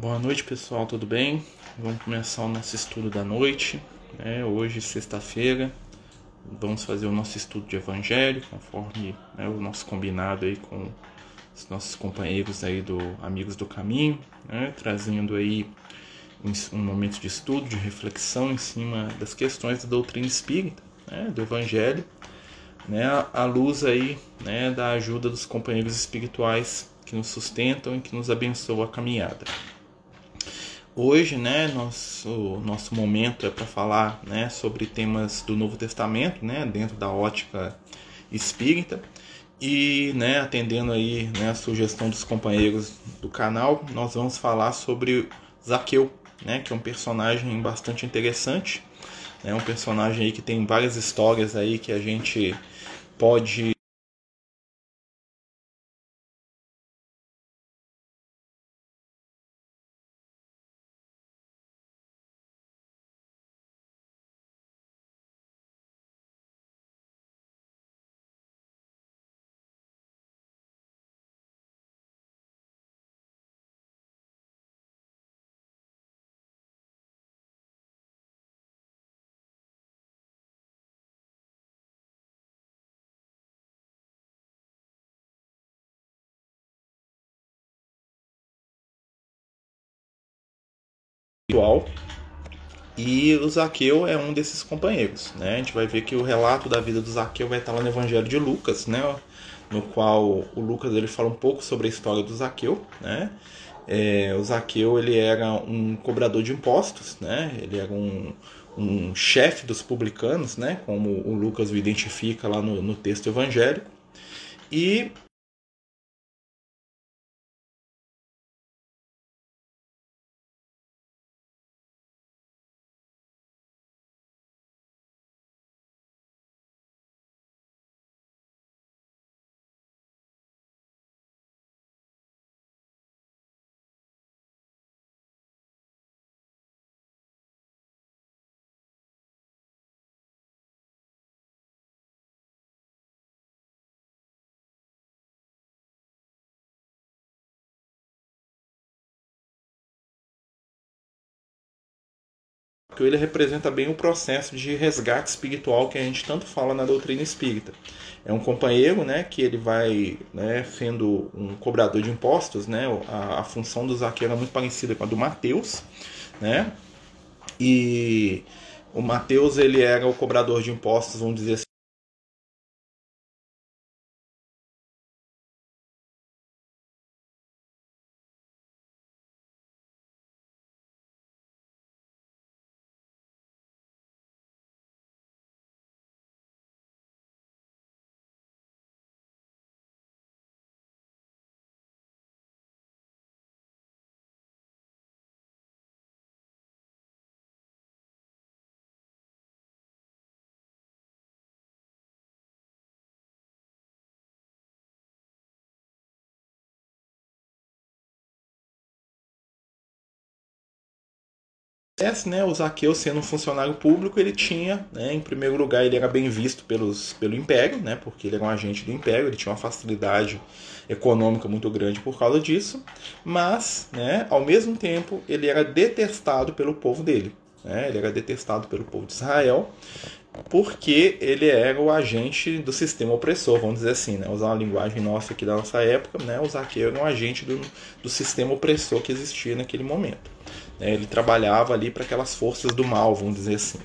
Boa noite, pessoal, tudo bem? Vamos começar o nosso estudo da noite. Né? Hoje, sexta-feira, vamos fazer o nosso estudo de Evangelho, conforme né, o nosso combinado aí com os nossos companheiros aí do Amigos do Caminho, né? trazendo aí um momento de estudo, de reflexão em cima das questões da doutrina espírita, né? do Evangelho, né? à luz aí né? da ajuda dos companheiros espirituais que nos sustentam e que nos abençoam a caminhada. Hoje, né, nosso, nosso momento é para falar né, sobre temas do Novo Testamento, né, dentro da ótica espírita. E, né, atendendo aí né, a sugestão dos companheiros do canal, nós vamos falar sobre Zaqueu, né, que é um personagem bastante interessante. Né, um personagem aí que tem várias histórias aí que a gente pode e o Zaqueu é um desses companheiros. Né? A gente vai ver que o relato da vida do Zaqueu vai estar lá no Evangelho de Lucas, né? no qual o Lucas ele fala um pouco sobre a história do Zaqueu. Né? É, o Zaqueu ele era um cobrador de impostos, né? ele era um, um chefe dos publicanos, né? como o Lucas o identifica lá no, no texto evangélico. E porque ele representa bem o processo de resgate espiritual que a gente tanto fala na doutrina espírita. É um companheiro, né, que ele vai, né, sendo um cobrador de impostos, né, a, a função do Zaqueu é muito parecida com a do Mateus, né, e o Mateus ele era o cobrador de impostos, vamos dizer assim, né, o Zaqueu sendo um funcionário público, ele tinha, né, em primeiro lugar, ele era bem visto pelos, pelo Império, né, porque ele era um agente do Império, ele tinha uma facilidade econômica muito grande por causa disso, mas, né, ao mesmo tempo, ele era detestado pelo povo dele. Né, ele era detestado pelo povo de Israel, porque ele era o agente do sistema opressor, vamos dizer assim, né? usar uma linguagem nossa aqui da nossa época, né? o Zaqueu era um agente do, do sistema opressor que existia naquele momento. Né? Ele trabalhava ali para aquelas forças do mal, vamos dizer assim.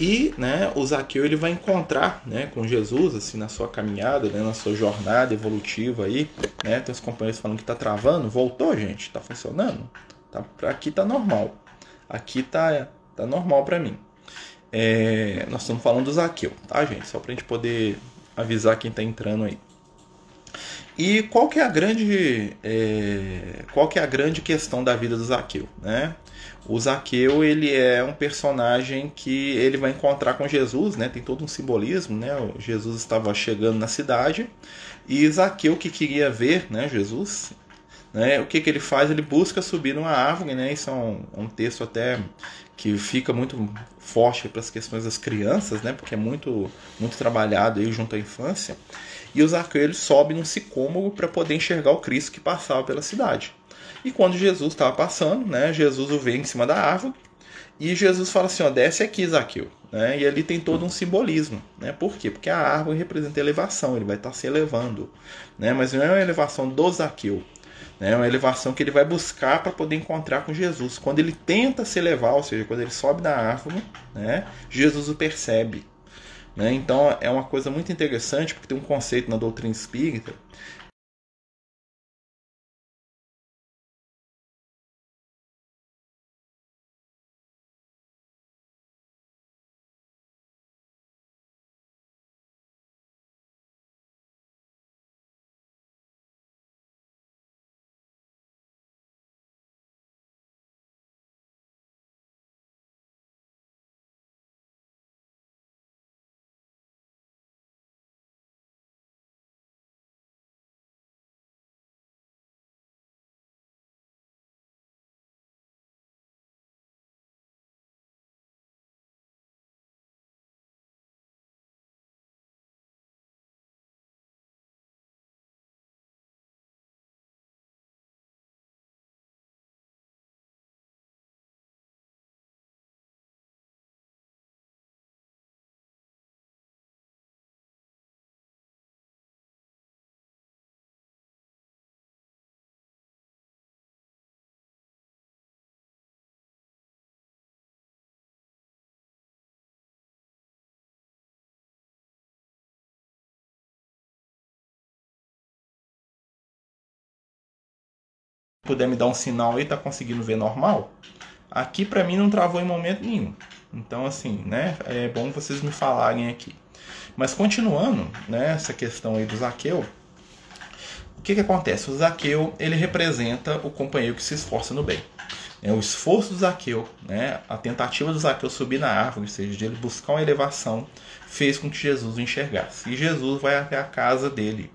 E né, o Zaqueu ele vai encontrar né, com Jesus assim na sua caminhada, né, na sua jornada evolutiva aí. Né, tem os companheiros falando que está travando. Voltou, gente? Está funcionando? Tá, aqui está normal. Aqui está tá normal para mim. É, nós estamos falando do Zaqueu, tá, gente? Só para a gente poder avisar quem está entrando aí. E qual que é a grande é, qual que é a grande questão da vida do Zaqueu, né? O Zaqueu ele é um personagem que ele vai encontrar com Jesus, né? Tem todo um simbolismo, né? Jesus estava chegando na cidade e Zaqueu que queria ver, né? Jesus, né? O que que ele faz? Ele busca subir numa árvore, né? Isso é um, um texto até que fica muito forte para as questões das crianças, né? Porque é muito muito trabalhado aí junto à infância e o Zaqueu ele sobe num sicômoro para poder enxergar o Cristo que passava pela cidade. E quando Jesus estava passando, né, Jesus o vê em cima da árvore e Jesus fala assim: ó, desce aqui, Zaqueu. Né? E ali tem todo um simbolismo. Né? Por quê? Porque a árvore representa elevação, ele vai estar se elevando. Né? Mas não é uma elevação do Zaqueu. Né? É uma elevação que ele vai buscar para poder encontrar com Jesus. Quando ele tenta se elevar, ou seja, quando ele sobe da árvore, né? Jesus o percebe. Né? Então é uma coisa muito interessante, porque tem um conceito na doutrina espírita puder me dar um sinal aí, tá conseguindo ver normal? Aqui para mim não travou em momento nenhum. Então assim, né, é bom vocês me falarem aqui. Mas continuando, né, essa questão aí do Zaqueu, o que que acontece? O Zaqueu, ele representa o companheiro que se esforça no bem. É, o esforço do Zaqueu, né, a tentativa do Zaqueu subir na árvore, ou seja, de ele buscar uma elevação, fez com que Jesus o enxergasse. E Jesus vai até a casa dele.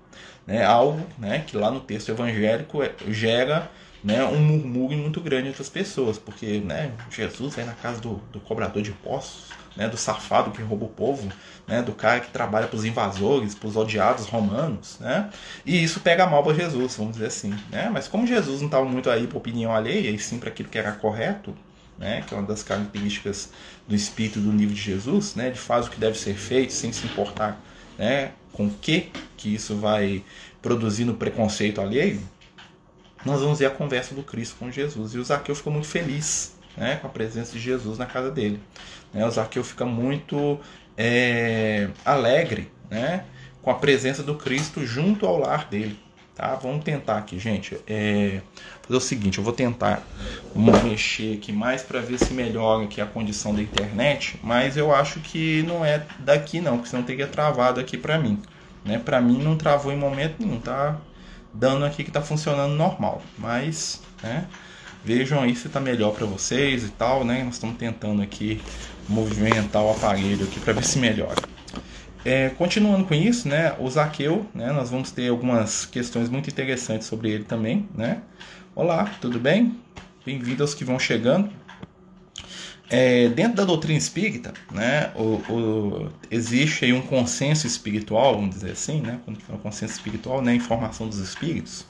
Né, algo né, que lá no texto evangélico é, gera né, um murmúrio muito grande entre as pessoas, porque né, Jesus vai na casa do, do cobrador de impostos, né, do safado que rouba o povo, né, do cara que trabalha para os invasores, para os odiados romanos, né, e isso pega mal para Jesus, vamos dizer assim. Né, mas como Jesus não estava muito aí para opinião alheia, e sim para aquilo que era correto, né, que é uma das características do espírito do livro de Jesus, né, ele faz o que deve ser feito sem se importar né, com o que, que isso vai produzir no preconceito alheio, nós vamos ver a conversa do Cristo com Jesus. E o Zaqueu ficou muito feliz né, com a presença de Jesus na casa dele. Né, o Zaqueu fica muito é, alegre né, com a presença do Cristo junto ao lar dele. Tá? Vamos tentar aqui, gente. É, fazer o seguinte, eu vou tentar mexer aqui mais para ver se melhora aqui a condição da internet, mas eu acho que não é daqui não, porque senão teria travado aqui para mim. Né? Para mim não travou em momento nenhum, tá? Dando aqui que está funcionando normal. Mas, né, vejam aí se está melhor para vocês e tal, né? Nós estamos tentando aqui movimentar o aparelho aqui para ver se melhora. É, continuando com isso, né, o Zaqueu, né, nós vamos ter algumas questões muito interessantes sobre ele também, né? Olá, tudo bem? Bem-vindo aos que vão chegando. É, dentro da doutrina espírita, né, o, o, existe aí um consenso espiritual, vamos dizer assim, né, quando fala consenso espiritual, né, informação dos espíritos,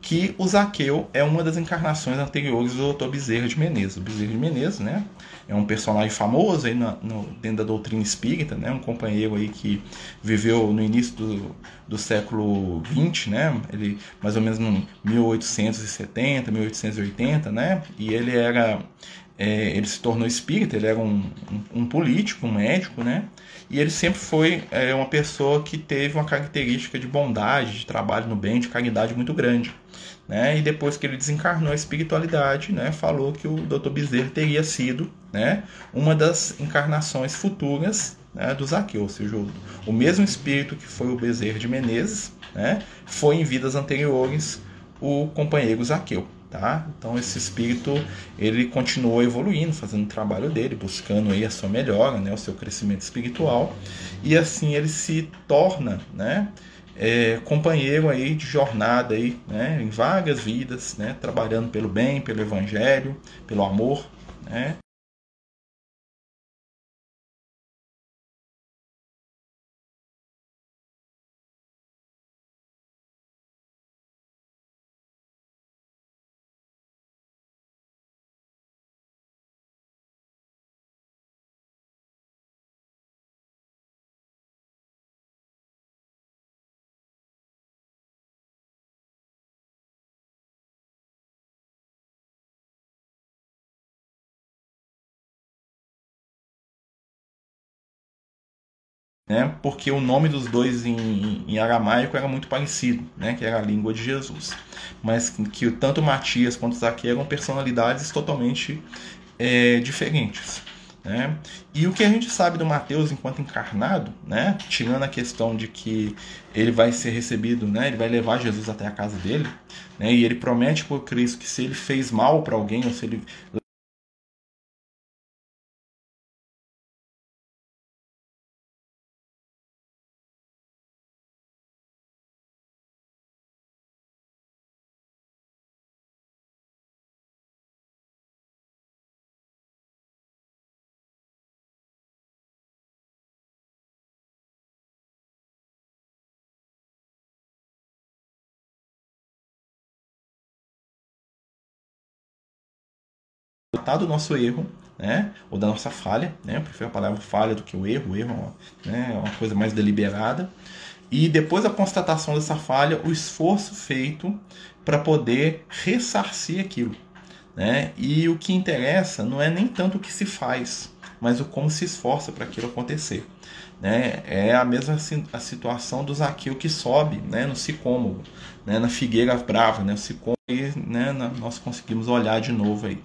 que o Zaqueu é uma das encarnações anteriores do Dr. Bezerra de Menezes. O Bezerra de Menezes, né, é um personagem famoso aí no, no, dentro da doutrina espírita, né, um companheiro aí que viveu no início do, do século XX, né, ele mais ou menos em 1870, 1880, né, e ele era é, ele se tornou espírita, ele era um, um, um, político, um médico, né? E ele sempre foi é, uma pessoa que teve uma característica de bondade, de trabalho no bem, de caridade muito grande. Né? E depois que ele desencarnou a espiritualidade, né, falou que o Dr. Bezerra teria sido né, uma das encarnações futuras né, do Zaqueu, ou seja, o, o mesmo espírito que foi o Bezerra de Menezes, né, foi em vidas anteriores o companheiro Zaqueu tá? Então esse espírito ele continuou evoluindo, fazendo o trabalho dele, buscando aí a sua melhora, né, o seu crescimento espiritual e assim ele se torna, né, é, companheiro aí de jornada aí, né, em várias vidas, né, trabalhando pelo bem, pelo evangelho, pelo amor, né? Né, porque o nome dos dois em, em, aramaico era muito parecido, né, que era a língua de Jesus. Mas que tanto Matias quanto Zaqueu eram personalidades totalmente é, diferentes. Né? E o que a gente sabe do Mateus enquanto encarnado, né? tirando a questão de que ele vai ser recebido, né? ele vai levar Jesus até a casa dele, né? e ele promete por Cristo que se ele fez mal para alguém, ou se ele do nosso erro, né? Ou da nossa falha, né? Eu prefiro a palavra falha do que o erro. O erro né? é uma coisa mais deliberada. E depois da constatação dessa falha, o esforço feito para poder ressarcir aquilo. Né? E o que interessa não é nem tanto o que se faz, mas o como se esforça para aquilo acontecer. Né? É a mesma a situação do Zaqueu que sobe né? no sicômoro, né? na figueira brava, né? o sicômoro, né? nós conseguimos olhar de novo aí.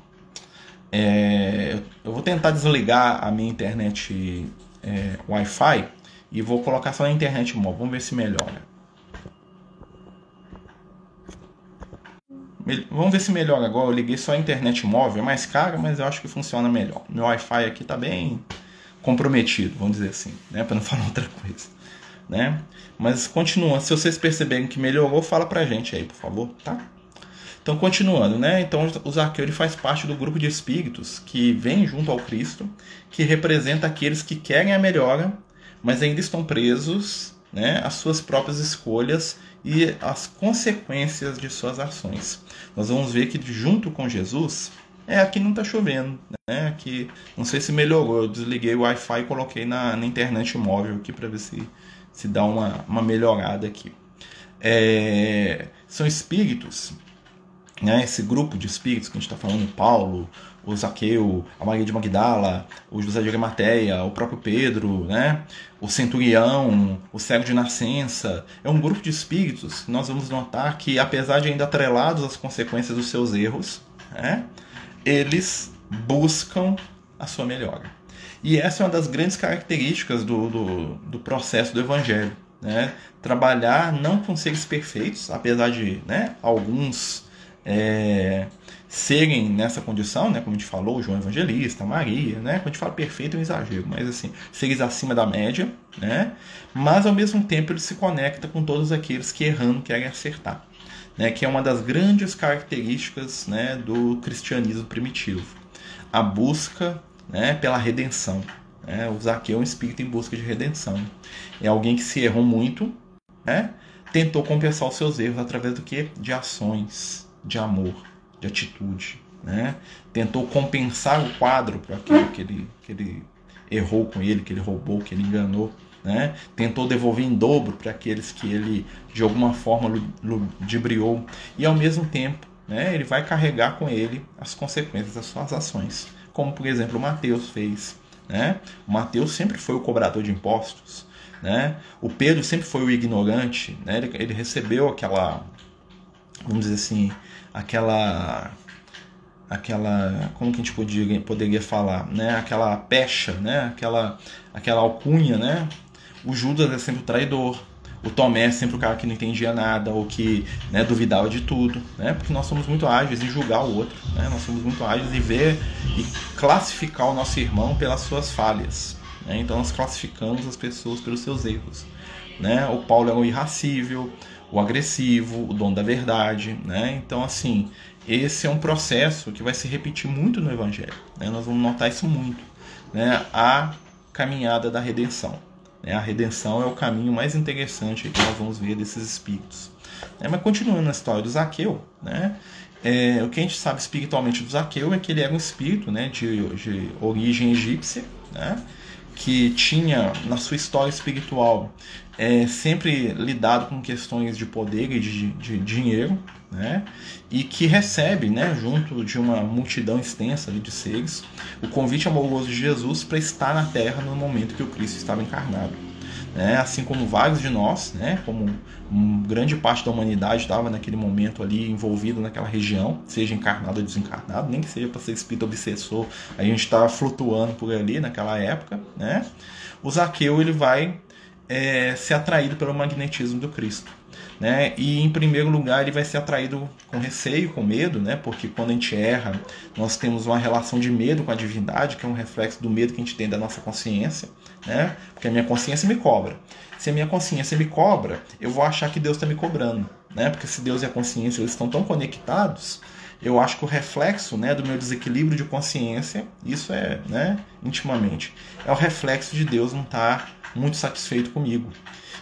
É, eu vou tentar desligar a minha internet é, Wi-Fi e vou colocar só na internet móvel. Vamos ver se melhora. Vamos ver se melhora agora. Eu liguei só a internet móvel, é mais cara, mas eu acho que funciona melhor. Meu Wi-Fi aqui está bem comprometido, vamos dizer assim, né, para não falar outra coisa, né? Mas continua. Se vocês perceberem que melhorou, fala pra gente aí, por favor, tá? Então, continuando, né? Então, o Zaqueu ele faz parte do grupo de espíritos que vem junto ao Cristo, que representa aqueles que querem a melhora, mas ainda estão presos né, às suas próprias escolhas e às consequências de suas ações. Nós vamos ver que junto com Jesus, é aqui não está chovendo, né? Aqui, não sei se melhorou. Eu desliguei o Wi-Fi e coloquei na, na internet móvel aqui para ver se, se dá uma, uma melhorada aqui. É, são espíritos né, esse grupo de espíritos que a gente está falando, Paulo, o Zaqueu, a Maria de Magdala, o José de Arimateia, o próprio Pedro, né, o Centurião, o Cego de Nascença, é um grupo de espíritos nós vamos notar que, apesar de ainda atrelados às consequências dos seus erros, né, eles buscam a sua melhora. E essa é uma das grandes características do, do, do processo do Evangelho. Né? Trabalhar não com seres perfeitos, apesar de né, alguns é, serem nessa condição, né, como a gente falou, João Evangelista, Maria, né, quando a gente fala perfeito é um exagero, mas assim, seres acima da média, né, mas ao mesmo tempo ele se conecta com todos aqueles que errando querem acertar, né, que é uma das grandes características né, do cristianismo primitivo, a busca né, pela redenção. Né, o Zaqueu é um espírito em busca de redenção. É alguém que se errou muito, né, tentou compensar os seus erros através do que? De ações, de amor, de atitude. Né? Tentou compensar o quadro para aquilo que ele, que ele errou com ele, que ele roubou, que ele enganou. Né? Tentou devolver em dobro para aqueles que ele de alguma forma ludibriou. E ao mesmo tempo, né, ele vai carregar com ele as consequências das suas ações. Como, por exemplo, o Mateus fez. Né? O Mateus sempre foi o cobrador de impostos. Né? O Pedro sempre foi o ignorante. Né? Ele, ele recebeu aquela, vamos dizer assim, aquela aquela como que a gente poderia, poderia falar né? Aquela pecha né? Aquela aquela alcunha né? O Judas é sempre o traidor. O Tomé é sempre o cara que não entendia nada ou que né, duvidava de tudo né? Porque nós somos muito ágeis em julgar o outro né? Nós somos muito ágeis em ver e classificar o nosso irmão pelas suas falhas né? então nós classificamos as pessoas pelos seus erros né? O Paulo é um irracível o agressivo, o dom da verdade, né? Então, assim, esse é um processo que vai se repetir muito no Evangelho. Né? Nós vamos notar isso muito, né? A caminhada da redenção. Né? A redenção é o caminho mais interessante que nós vamos ver desses espíritos. É, mas continuando na história do Zaqueu, né? É, o que a gente sabe espiritualmente do Zaqueu é que ele era um espírito né, de, de origem egípcia, né, que tinha na sua história espiritual é sempre lidado com questões de poder e de, de dinheiro, né? e que recebe, né, junto de uma multidão extensa de seres, o convite amoroso de Jesus para estar na Terra no momento que o Cristo estava encarnado. Né? assim como vários de nós, né? como grande parte da humanidade estava naquele momento ali envolvido naquela região, seja encarnado ou desencarnado, nem que seja para ser espírito obsessor, a gente está flutuando por ali naquela época. Né? O Zaqueu ele vai é, ser atraído pelo magnetismo do Cristo. Né? E em primeiro lugar ele vai ser atraído com receio, com medo, né? Porque quando a gente erra, nós temos uma relação de medo com a divindade, que é um reflexo do medo que a gente tem da nossa consciência, né? Porque a minha consciência me cobra. Se a minha consciência me cobra, eu vou achar que Deus está me cobrando, né? Porque se Deus e a consciência eles estão tão conectados, eu acho que o reflexo né, do meu desequilíbrio de consciência, isso é né, intimamente, é o reflexo de Deus não estar tá muito satisfeito comigo.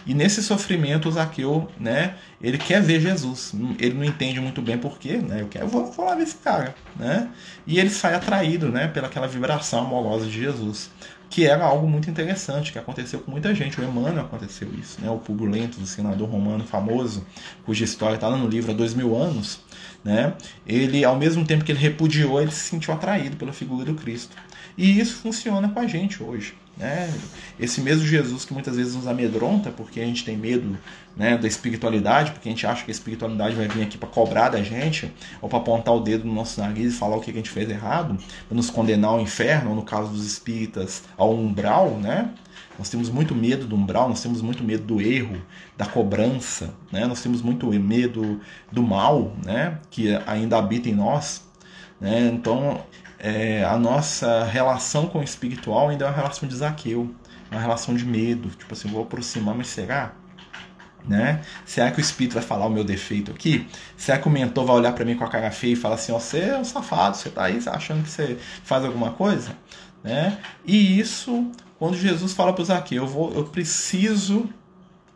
E nesse sofrimento, o Zaqueu, né, ele quer ver Jesus. Ele não entende muito bem porquê, né? Eu quero, vou, vou lá ver esse cara, né? E ele sai atraído, né, pelaquela vibração amorosa de Jesus, que era algo muito interessante, que aconteceu com muita gente. O Emmanuel aconteceu isso, né? O Publio o senador romano famoso, cuja história está lá no livro há dois mil anos, né? Ele, ao mesmo tempo que ele repudiou, ele se sentiu atraído pela figura do Cristo. E isso funciona com a gente hoje. Né? Esse mesmo Jesus que muitas vezes nos amedronta porque a gente tem medo né, da espiritualidade, porque a gente acha que a espiritualidade vai vir aqui para cobrar da gente, ou para apontar o dedo no nosso nariz e falar o que a gente fez errado, para nos condenar ao inferno, ou no caso dos espíritas, ao umbral. Né? Nós temos muito medo do umbral, nós temos muito medo do erro, da cobrança, né? nós temos muito medo do mal né, que ainda habita em nós. Né? Então, é, a nossa relação com o espiritual ainda é uma relação de Zaqueu, uma relação de medo. Tipo assim, vou aproximar, mas será? Né? Será que o espírito vai falar o meu defeito aqui? Será que o mentor vai olhar para mim com a cara feia e falar assim: você é um safado, você tá aí achando que você faz alguma coisa? Né? E isso, quando Jesus fala para Zaqueu, eu, vou, eu preciso.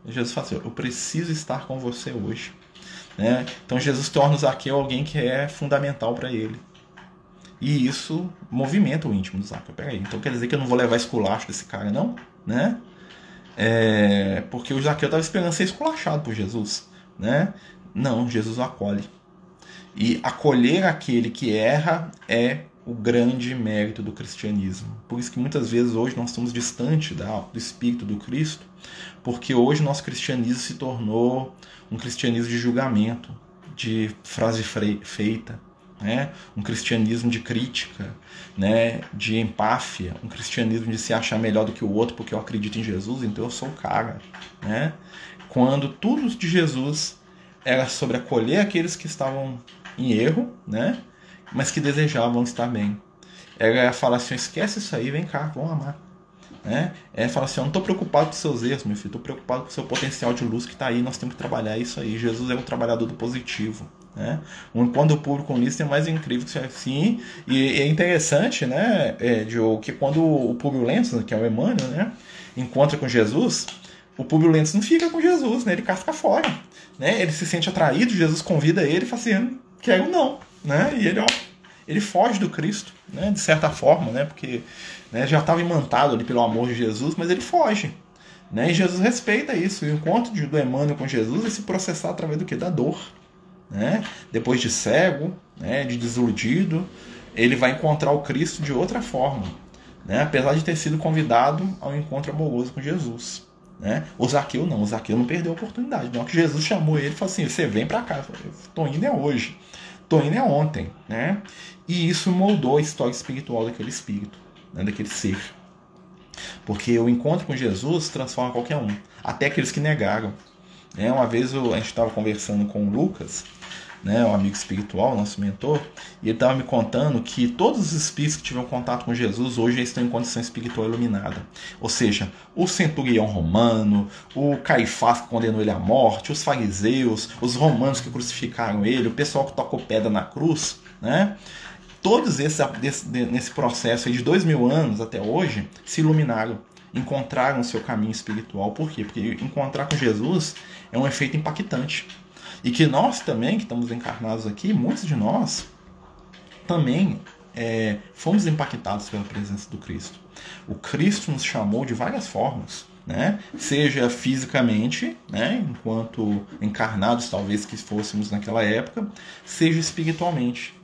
Jesus fala assim: eu preciso estar com você hoje. Né? Então Jesus torna o Zaqueu alguém que é fundamental para ele. E isso movimenta o íntimo do Zaqueu. Peraí, então quer dizer que eu não vou levar esculacho desse cara, não? Né? É, porque o Zaqueu estava esperando ser esculachado por Jesus. Né? Não, Jesus o acolhe. E acolher aquele que erra é o grande mérito do cristianismo. Por isso que muitas vezes hoje nós estamos distante do espírito do Cristo, porque hoje nosso cristianismo se tornou um cristianismo de julgamento, de frase feita, né? um cristianismo de crítica, né? de empáfia, um cristianismo de se achar melhor do que o outro porque eu acredito em Jesus, então eu sou o cara. Né? Quando tudo de Jesus era sobre acolher aqueles que estavam em erro, né? mas que desejavam estar bem. Era falar assim: esquece isso aí, vem cá, vamos amar. Né? É falar assim: eu não estou preocupado com seus erros, meu filho, estou preocupado com o seu potencial de luz que está aí, nós temos que trabalhar isso aí. Jesus é um trabalhador do positivo. Né? Quando o público unista é mais incrível que assim. E é interessante, né, é, Diogo, que quando o Públio Lentos, que é o Emmanuel, né, encontra com Jesus, o Públio Lentos não fica com Jesus, né, ele casca fora. Né? Ele se sente atraído, Jesus convida ele e fala assim: quero não. Né? E ele, ó, ele foge do Cristo, né, de certa forma, né, porque né, já estava imantado ali pelo amor de Jesus, mas ele foge. Né? E Jesus respeita isso. O encontro do Emmanuel com Jesus é se processar através do que? Da dor né? depois de cego, né? de desiludido, ele vai encontrar o Cristo de outra forma, né? apesar de ter sido convidado ao encontro amoroso com Jesus. Né? O Zaqueu não, o Zaqueu não perdeu a oportunidade. Não, que Jesus chamou ele e falou assim: você vem para cá, estou indo é hoje, indo é ontem. Né? E isso moldou a história espiritual daquele espírito, né? daquele ser. Porque o encontro com Jesus transforma qualquer um, até aqueles que negaram. É, uma vez a gente estava conversando com o Lucas, né, um amigo espiritual, nosso mentor, e ele estava me contando que todos os espíritos que tiveram contato com Jesus hoje estão em condição espiritual iluminada. Ou seja, o centurião romano, o Caifás que condenou ele à morte, os fariseus, os romanos que crucificaram ele, o pessoal que tocou pedra na cruz, né? Todos esses nesse processo de dois mil anos até hoje se iluminaram encontraram o seu caminho espiritual. Por quê? Porque encontrar com Jesus é um efeito impactante. E que nós também, que estamos encarnados aqui, muitos de nós também é, fomos impactados pela presença do Cristo. O Cristo nos chamou de várias formas, né? seja fisicamente, né? enquanto encarnados talvez que fôssemos naquela época, seja espiritualmente.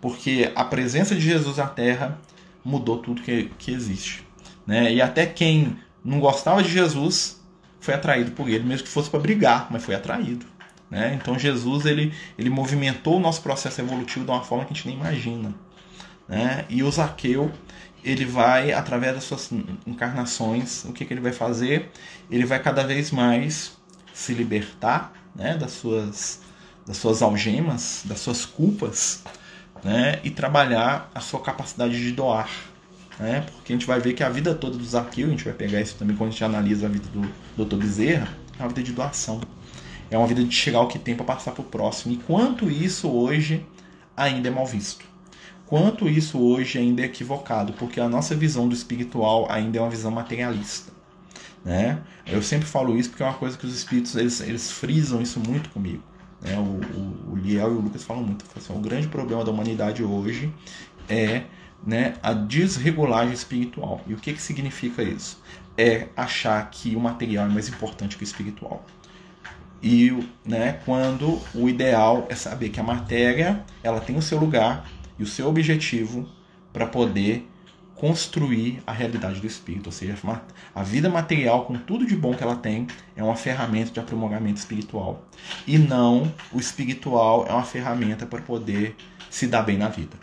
Porque a presença de Jesus na Terra mudou tudo que, que existe. Né? E até quem não gostava de Jesus foi atraído por ele, mesmo que fosse para brigar, mas foi atraído. Né? Então Jesus ele, ele movimentou o nosso processo evolutivo de uma forma que a gente nem imagina. Né? E o Zaqueu ele vai, através das suas encarnações, o que, que ele vai fazer? Ele vai cada vez mais se libertar né, das, suas, das suas algemas, das suas culpas, né, e trabalhar a sua capacidade de doar. Né, porque a gente vai ver que a vida toda do Zaqueu, a gente vai pegar isso também quando a gente analisa a vida do Dr. Bezerra, é uma vida de doação. É uma vida de chegar ao que tem para passar para o próximo. E quanto isso hoje ainda é mal visto quanto isso hoje ainda é equivocado, porque a nossa visão do espiritual ainda é uma visão materialista. Né? Eu sempre falo isso porque é uma coisa que os espíritos eles, eles frisam isso muito comigo. Né? O, o, o Liel e o Lucas falam muito. Assim, o grande problema da humanidade hoje é né, a desregulagem espiritual. E o que, que significa isso? É achar que o material é mais importante que o espiritual. E né, quando o ideal é saber que a matéria ela tem o seu lugar e o seu objetivo para poder construir a realidade do espírito, ou seja, a vida material com tudo de bom que ela tem é uma ferramenta de aprimoramento espiritual e não o espiritual é uma ferramenta para poder se dar bem na vida.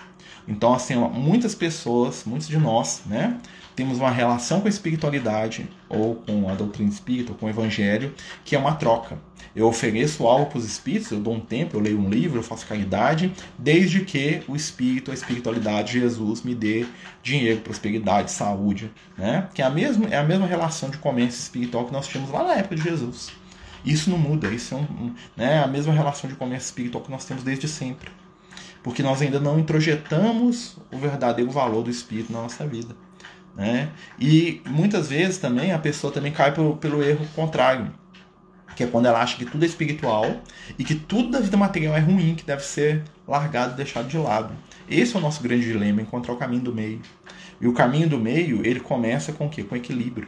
Então, assim, muitas pessoas, muitos de nós, né, temos uma relação com a espiritualidade ou com a doutrina espírita, ou com o evangelho, que é uma troca. Eu ofereço algo para os espíritos, eu dou um tempo, eu leio um livro, eu faço caridade, desde que o espírito, a espiritualidade, Jesus me dê dinheiro, prosperidade, saúde, né? Que é a mesma, é a mesma relação de comércio espiritual que nós tínhamos lá na época de Jesus. Isso não muda, isso é um, um, né, a mesma relação de comércio espiritual que nós temos desde sempre. Porque nós ainda não introjetamos o verdadeiro valor do espírito na nossa vida. Né? E muitas vezes também a pessoa também cai pelo, pelo erro contrário que é quando ela acha que tudo é espiritual e que tudo da vida material é ruim, que deve ser largado, deixado de lado. Esse é o nosso grande dilema, encontrar o caminho do meio. E o caminho do meio, ele começa com o quê? Com equilíbrio.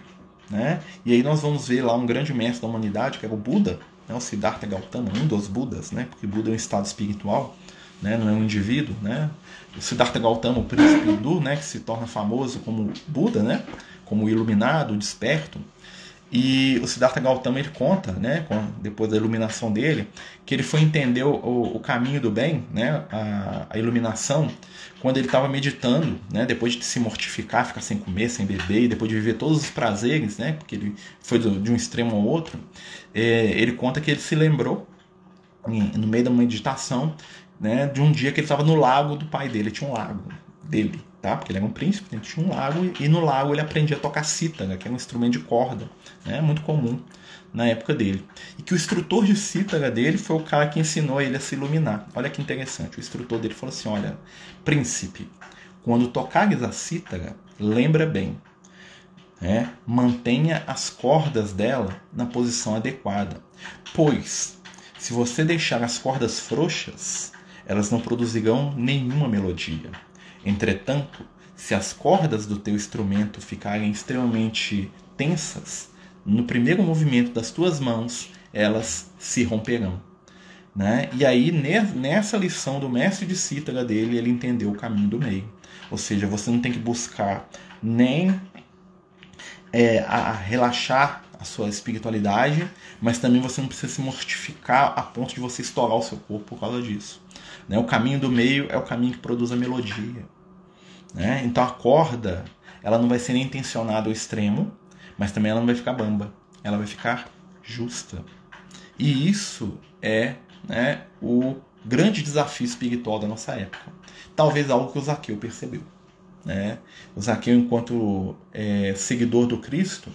Né? E aí nós vamos ver lá um grande mestre da humanidade, que é o Buda, né? o Siddhartha Gautama, um dos Budas, né? porque Buda é um estado espiritual, né? não é um indivíduo. Né? O Siddhartha Gautama, o príncipe hindu, né? que se torna famoso como Buda, né? como iluminado, desperto, e o Siddhartha Gautama ele conta, né, depois da iluminação dele, que ele foi entender o, o caminho do bem, né, a, a iluminação, quando ele estava meditando, né, depois de se mortificar, ficar sem comer, sem beber, e depois de viver todos os prazeres, né, porque ele foi de um extremo ao outro, é, ele conta que ele se lembrou, no meio da meditação, né, de um dia que ele estava no lago do pai dele, tinha um lago dele, tá? Porque ele era um príncipe, ele tinha um lago e no lago ele aprendia a tocar cítara, que é um instrumento de corda, né? Muito comum na época dele. E que o instrutor de cítara dele foi o cara que ensinou ele a se iluminar. Olha que interessante. O instrutor dele falou assim: "Olha, príncipe, quando tocares a cítara, lembra bem, né? mantenha as cordas dela na posição adequada, pois se você deixar as cordas frouxas, elas não produzirão nenhuma melodia. Entretanto, se as cordas do teu instrumento ficarem extremamente tensas, no primeiro movimento das tuas mãos, elas se romperão. Né? E aí, nessa lição do mestre de cítara dele, ele entendeu o caminho do meio. Ou seja, você não tem que buscar nem é, a, relaxar a sua espiritualidade, mas também você não precisa se mortificar a ponto de você estourar o seu corpo por causa disso. Né? O caminho do meio é o caminho que produz a melodia. Né? Então a corda ela não vai ser nem tensionada ao extremo, mas também ela não vai ficar bamba. Ela vai ficar justa. E isso é né, o grande desafio espiritual da nossa época. Talvez algo que o Zaqueu percebeu. Né? O Zaqueu, enquanto é, seguidor do Cristo,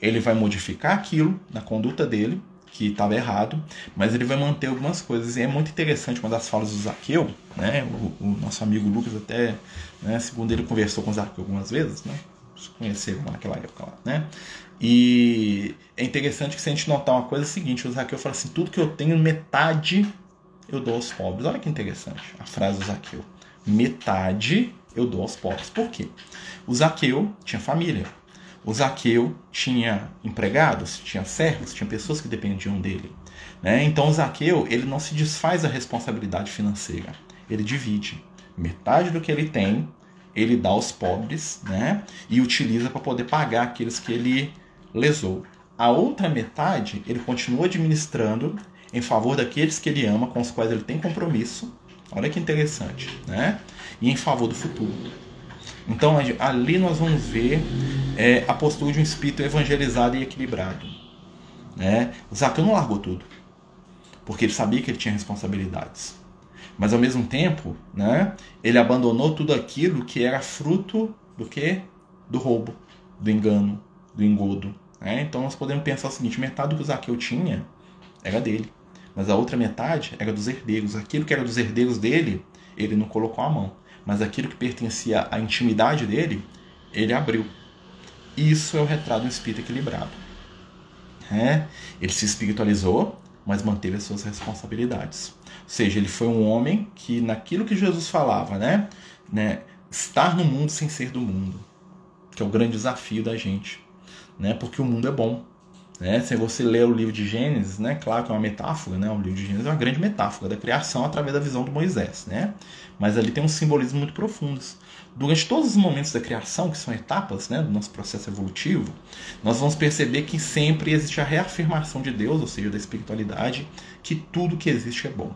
ele vai modificar aquilo na conduta dele, que estava errado, mas ele vai manter algumas coisas. E é muito interessante uma das falas do Zaqueu, né? O, o nosso amigo Lucas até, né, segundo ele conversou com Zaqueu algumas vezes, né? Se conheceram naquela época lá, né? E é interessante que se a gente notar uma coisa é seguinte, o Zaqueu fala assim, tudo que eu tenho, metade eu dou aos pobres. Olha que interessante a frase do Zaqueu. Metade eu dou aos pobres. Por quê? O Zaqueu tinha família, o Zaqueu tinha empregados, tinha servos, tinha pessoas que dependiam dele. Né? Então o Zaqueu ele não se desfaz da responsabilidade financeira, ele divide. Metade do que ele tem, ele dá aos pobres né? e utiliza para poder pagar aqueles que ele lesou. a outra metade ele continua administrando em favor daqueles que ele ama, com os quais ele tem compromisso. Olha que interessante, né? E em favor do futuro. Então ali nós vamos ver é, a postura de um espírito evangelizado e equilibrado. Né? O Zaqueu não largou tudo, porque ele sabia que ele tinha responsabilidades. Mas ao mesmo tempo, né, ele abandonou tudo aquilo que era fruto do que? Do roubo, do engano, do engodo. Né? Então nós podemos pensar o seguinte: metade do que o Zaqueu tinha era dele, mas a outra metade era dos herdeiros. Aquilo que era dos herdeiros dele, ele não colocou a mão, mas aquilo que pertencia à intimidade dele, ele abriu. Isso é o retrato do espírito equilibrado. É? Ele se espiritualizou, mas manteve as suas responsabilidades. Ou seja, ele foi um homem que, naquilo que Jesus falava, né, né, estar no mundo sem ser do mundo, que é o grande desafio da gente, né, porque o mundo é bom. Né? Se você ler o livro de Gênesis, né, claro que é uma metáfora, né, o livro de Gênesis é uma grande metáfora da criação através da visão de Moisés, né, mas ali tem um simbolismo muito profundos. Durante todos os momentos da criação, que são etapas né, do nosso processo evolutivo, nós vamos perceber que sempre existe a reafirmação de Deus, ou seja, da espiritualidade, que tudo que existe é bom.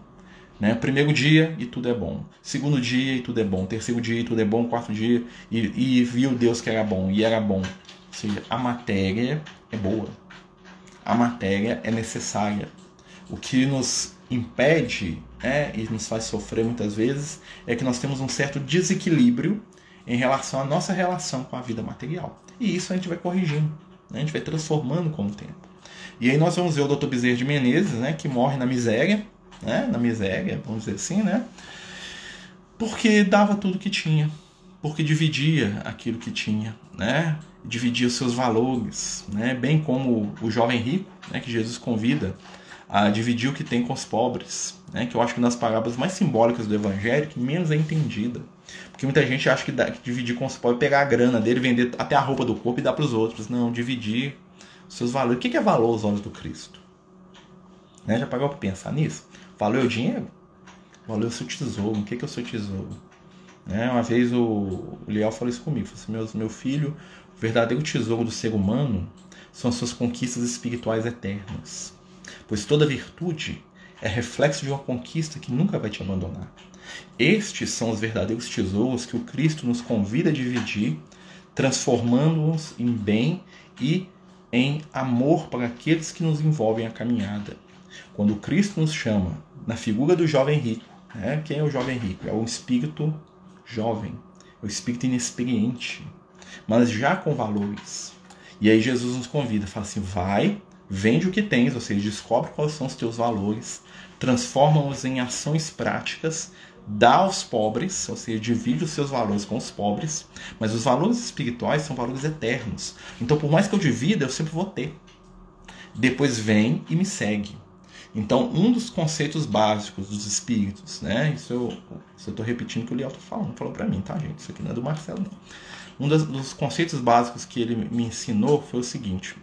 Né? Primeiro dia e tudo é bom. Segundo dia e tudo é bom. Terceiro dia e tudo é bom. Quarto dia e, e viu Deus que era bom e era bom. Ou seja, a matéria é boa. A matéria é necessária. O que nos impede né, e nos faz sofrer muitas vezes é que nós temos um certo desequilíbrio em relação à nossa relação com a vida material. E isso a gente vai corrigindo, né? a gente vai transformando com o tempo. E aí nós vamos ver o Dr. Bezerra de Menezes, né, que morre na miséria, né, na miséria, vamos dizer assim, né, porque dava tudo que tinha, porque dividia aquilo que tinha, né, dividia os seus valores, né, bem como o jovem rico, né, que Jesus convida a dividir o que tem com os pobres, né, que eu acho que nas parábolas mais simbólicas do Evangelho que menos é entendida. Porque muita gente acha que, dá, que dividir com os pobres é pegar a grana dele, vender até a roupa do corpo e dar para os outros. Não, dividir os seus valores. O que é valor aos olhos do Cristo? Né, já pagou para pensar nisso? Valor é o dinheiro? Valor é o seu tesouro. O que é o seu tesouro? Né? Uma vez o, o Liel falou isso comigo. Falou assim, meu, meu filho, o verdadeiro tesouro do ser humano são as suas conquistas espirituais eternas. Pois toda virtude é reflexo de uma conquista que nunca vai te abandonar. Estes são os verdadeiros tesouros que o Cristo nos convida a dividir, transformando-os em bem e em amor para aqueles que nos envolvem a caminhada. Quando Cristo nos chama, na figura do jovem rico, né? quem é o jovem rico? É o espírito jovem, é o espírito inexperiente, mas já com valores. E aí Jesus nos convida, fala assim: vai, vende o que tens, ou seja, descobre quais são os teus valores, transforma-os em ações práticas, dá aos pobres, ou seja, divide os seus valores com os pobres, mas os valores espirituais são valores eternos. Então, por mais que eu divida, eu sempre vou ter. Depois vem e me segue. Então, um dos conceitos básicos dos espíritos, né? Isso eu estou repetindo que o Liel tá falando, falou para mim, tá, gente? Isso aqui não é do Marcelo, não. Um dos conceitos básicos que ele me ensinou foi o seguinte: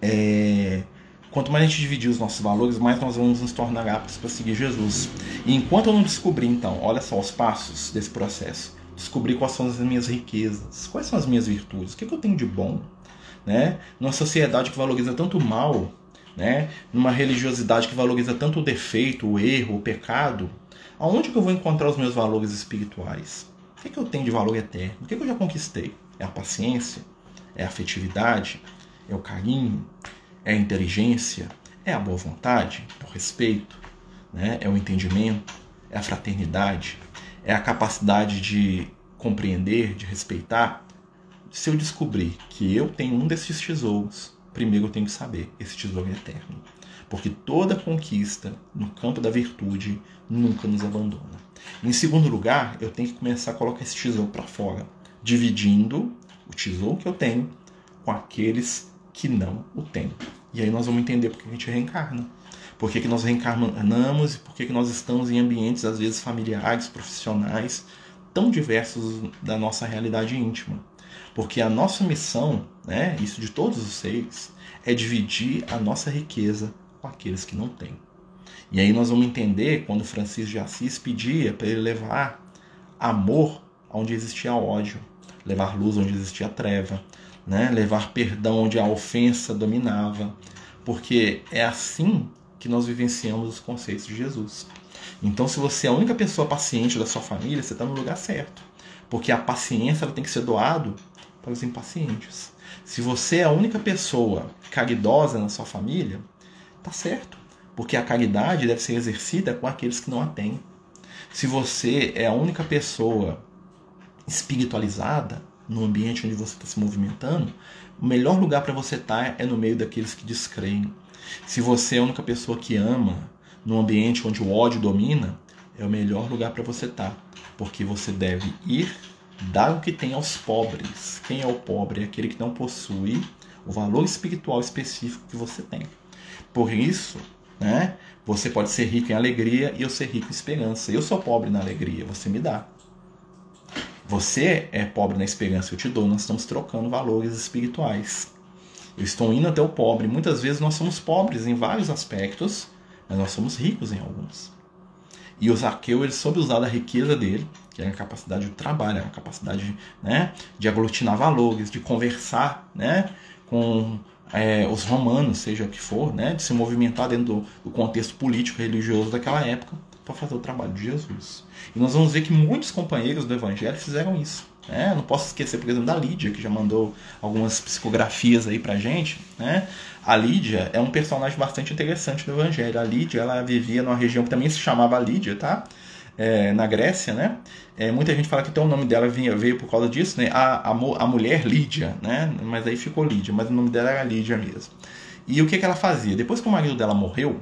é, quanto mais a gente dividir os nossos valores, mais nós vamos nos tornar aptos para seguir Jesus. E enquanto eu não descobrir, então, olha só os passos desse processo, descobrir quais são as minhas riquezas, quais são as minhas virtudes, o que, que eu tenho de bom, né? Numa sociedade que valoriza tanto o mal, né? numa religiosidade que valoriza tanto o defeito, o erro, o pecado, aonde que eu vou encontrar os meus valores espirituais? O que, que eu tenho de valor eterno? O que, que eu já conquistei? É a paciência? É a afetividade? É o carinho? É a inteligência? É a boa vontade? É o respeito? Né? É o entendimento? É a fraternidade? É a capacidade de compreender, de respeitar? Se eu descobrir que eu tenho um desses tesouros, primeiro eu tenho que saber, esse tesouro é eterno. Porque toda conquista no campo da virtude nunca nos abandona. Em segundo lugar, eu tenho que começar a colocar esse tesouro para fora, dividindo o tesouro que eu tenho com aqueles que não o têm. E aí nós vamos entender por que a gente reencarna. Por que, que nós reencarnamos e por que, que nós estamos em ambientes, às vezes, familiares, profissionais, tão diversos da nossa realidade íntima. Porque a nossa missão, né, isso de todos os seres, é dividir a nossa riqueza com aqueles que não têm. E aí nós vamos entender quando Francisco de Assis pedia para ele levar amor onde existia ódio, levar luz onde existia treva, né? levar perdão onde a ofensa dominava, porque é assim que nós vivenciamos os conceitos de Jesus. Então, se você é a única pessoa paciente da sua família, você está no lugar certo, porque a paciência ela tem que ser doado para os impacientes. Se você é a única pessoa caridosa na sua família, tá certo, porque a caridade deve ser exercida com aqueles que não a têm. Se você é a única pessoa espiritualizada no ambiente onde você está se movimentando, o melhor lugar para você estar tá é no meio daqueles que descreem. Se você é a única pessoa que ama no ambiente onde o ódio domina, é o melhor lugar para você estar, tá, porque você deve ir dar o que tem aos pobres. Quem é o pobre? É aquele que não possui o valor espiritual específico que você tem. Por isso, né, você pode ser rico em alegria e eu ser rico em esperança. Eu sou pobre na alegria, você me dá. Você é pobre na esperança, eu te dou. Nós estamos trocando valores espirituais. Eu estou indo até o pobre. Muitas vezes nós somos pobres em vários aspectos, mas nós somos ricos em alguns. E o Zaqueu ele soube usar da riqueza dele, que é a capacidade de trabalho, a capacidade né, de aglutinar valores, de conversar né, com é, os romanos, seja o que for, né, de se movimentar dentro do, do contexto político religioso daquela época para fazer o trabalho de Jesus. E nós vamos ver que muitos companheiros do Evangelho fizeram isso. Né? Não posso esquecer, por exemplo, da Lídia, que já mandou algumas psicografias aí pra gente. Né? A Lídia é um personagem bastante interessante do Evangelho. A Lídia ela vivia numa região que também se chamava Lídia, tá? É, na Grécia, né? É, muita gente fala que até o nome dela vinha, veio por causa disso, né? A, a, a mulher Lídia, né? Mas aí ficou Lídia, mas o nome dela era Lídia mesmo. E o que, que ela fazia? Depois que o marido dela morreu,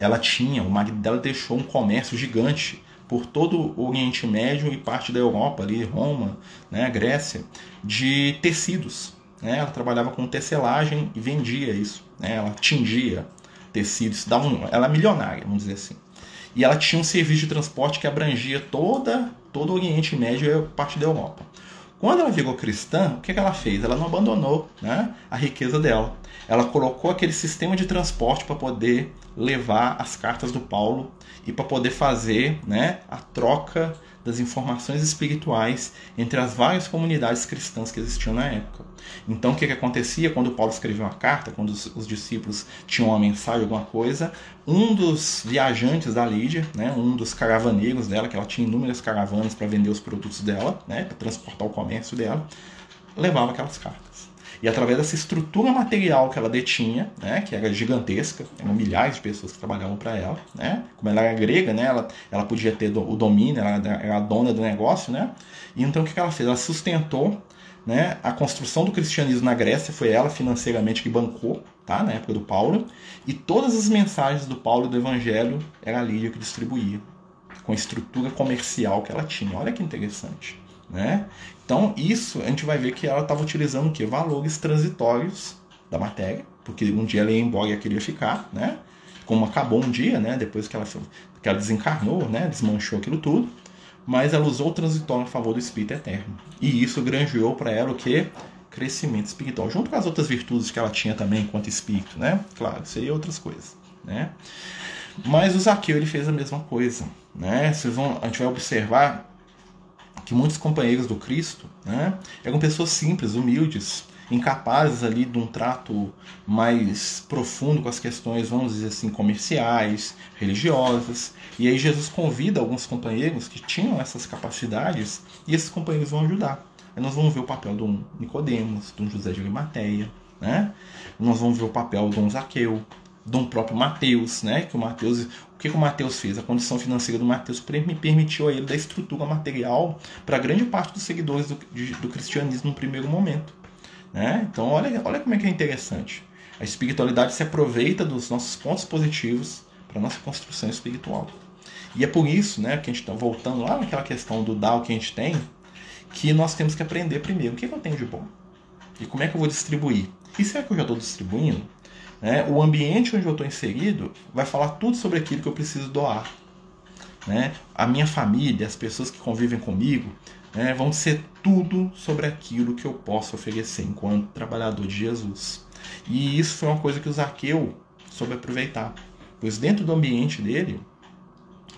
ela tinha, o marido dela deixou um comércio gigante por todo o Oriente Médio e parte da Europa, ali, Roma, né, Grécia, de tecidos. Né? Ela trabalhava com tecelagem e vendia isso. Né? Ela tingia tecidos, dava um, ela é milionária, vamos dizer assim. E ela tinha um serviço de transporte que abrangia toda, todo o Oriente Médio e parte da Europa. Quando ela virou cristã, o que, ela fez? Ela não abandonou né, a riqueza dela. Ela colocou aquele sistema de transporte para poder levar as cartas do Paulo e para poder fazer né, a troca das informações espirituais entre as várias comunidades cristãs que existiam na época. Então, o que, que acontecia quando Paulo escrevia uma carta, quando os, os, discípulos tinham uma mensagem, alguma coisa, um dos viajantes da Lídia, né, um dos caravaneiros dela, que ela tinha inúmeras caravanas para vender os produtos dela, né, para transportar o comércio dela, levava aquelas cartas. E através dessa estrutura material que ela detinha, né, que era gigantesca, eram milhares de pessoas que trabalhavam para ela, né, como ela era grega, né, ela, ela podia ter o domínio, ela era a dona do negócio, né, e então o que ela fez? Ela sustentou né, a construção do cristianismo na Grécia, foi ela financeiramente que bancou, tá, na época do Paulo, e todas as mensagens do Paulo do Evangelho era a Lídia que distribuía, com a estrutura comercial que ela tinha. Olha que interessante. Né? Então, isso a gente vai ver que ela estava utilizando o quê? Valores transitórios da matéria, porque um dia ela ia embora e queria ficar, né? Como acabou um dia, né? Depois que ela, que ela desencarnou, né? Desmanchou aquilo tudo. Mas ela usou o transitório a favor do espírito eterno. E isso granjeou para ela o quê? Crescimento espiritual. Junto com as outras virtudes que ela tinha também enquanto espírito, né? Claro, é outras coisas, né? Mas o Zaqueu ele fez a mesma coisa, né? Vocês vão, a gente vai observar que muitos companheiros do Cristo né, eram pessoas simples, humildes, incapazes ali de um trato mais profundo com as questões, vamos dizer assim, comerciais, religiosas. E aí Jesus convida alguns companheiros que tinham essas capacidades e esses companheiros vão ajudar. Aí nós vamos ver o papel de um Nicodemos, de um José de Arimateia, né? Nós vamos ver o papel de um Zaqueu, de um próprio Mateus, né? Que o Mateus, que, que o Mateus fez? A condição financeira do Mateus permitiu a ele dar estrutura material para grande parte dos seguidores do, de, do cristianismo no primeiro momento. Né? Então, olha, olha como é que é interessante. A espiritualidade se aproveita dos nossos pontos positivos para a nossa construção espiritual. E é por isso, né, que a gente está voltando lá naquela questão do dar o que a gente tem, que nós temos que aprender primeiro o que, que eu tenho de bom e como é que eu vou distribuir. E será que eu já estou distribuindo? Né? O ambiente onde eu estou inserido vai falar tudo sobre aquilo que eu preciso doar. Né? A minha família, as pessoas que convivem comigo, né, vão ser tudo sobre aquilo que eu posso oferecer enquanto trabalhador de Jesus. E isso foi uma coisa que o Zaqueu soube aproveitar, pois dentro do ambiente dele,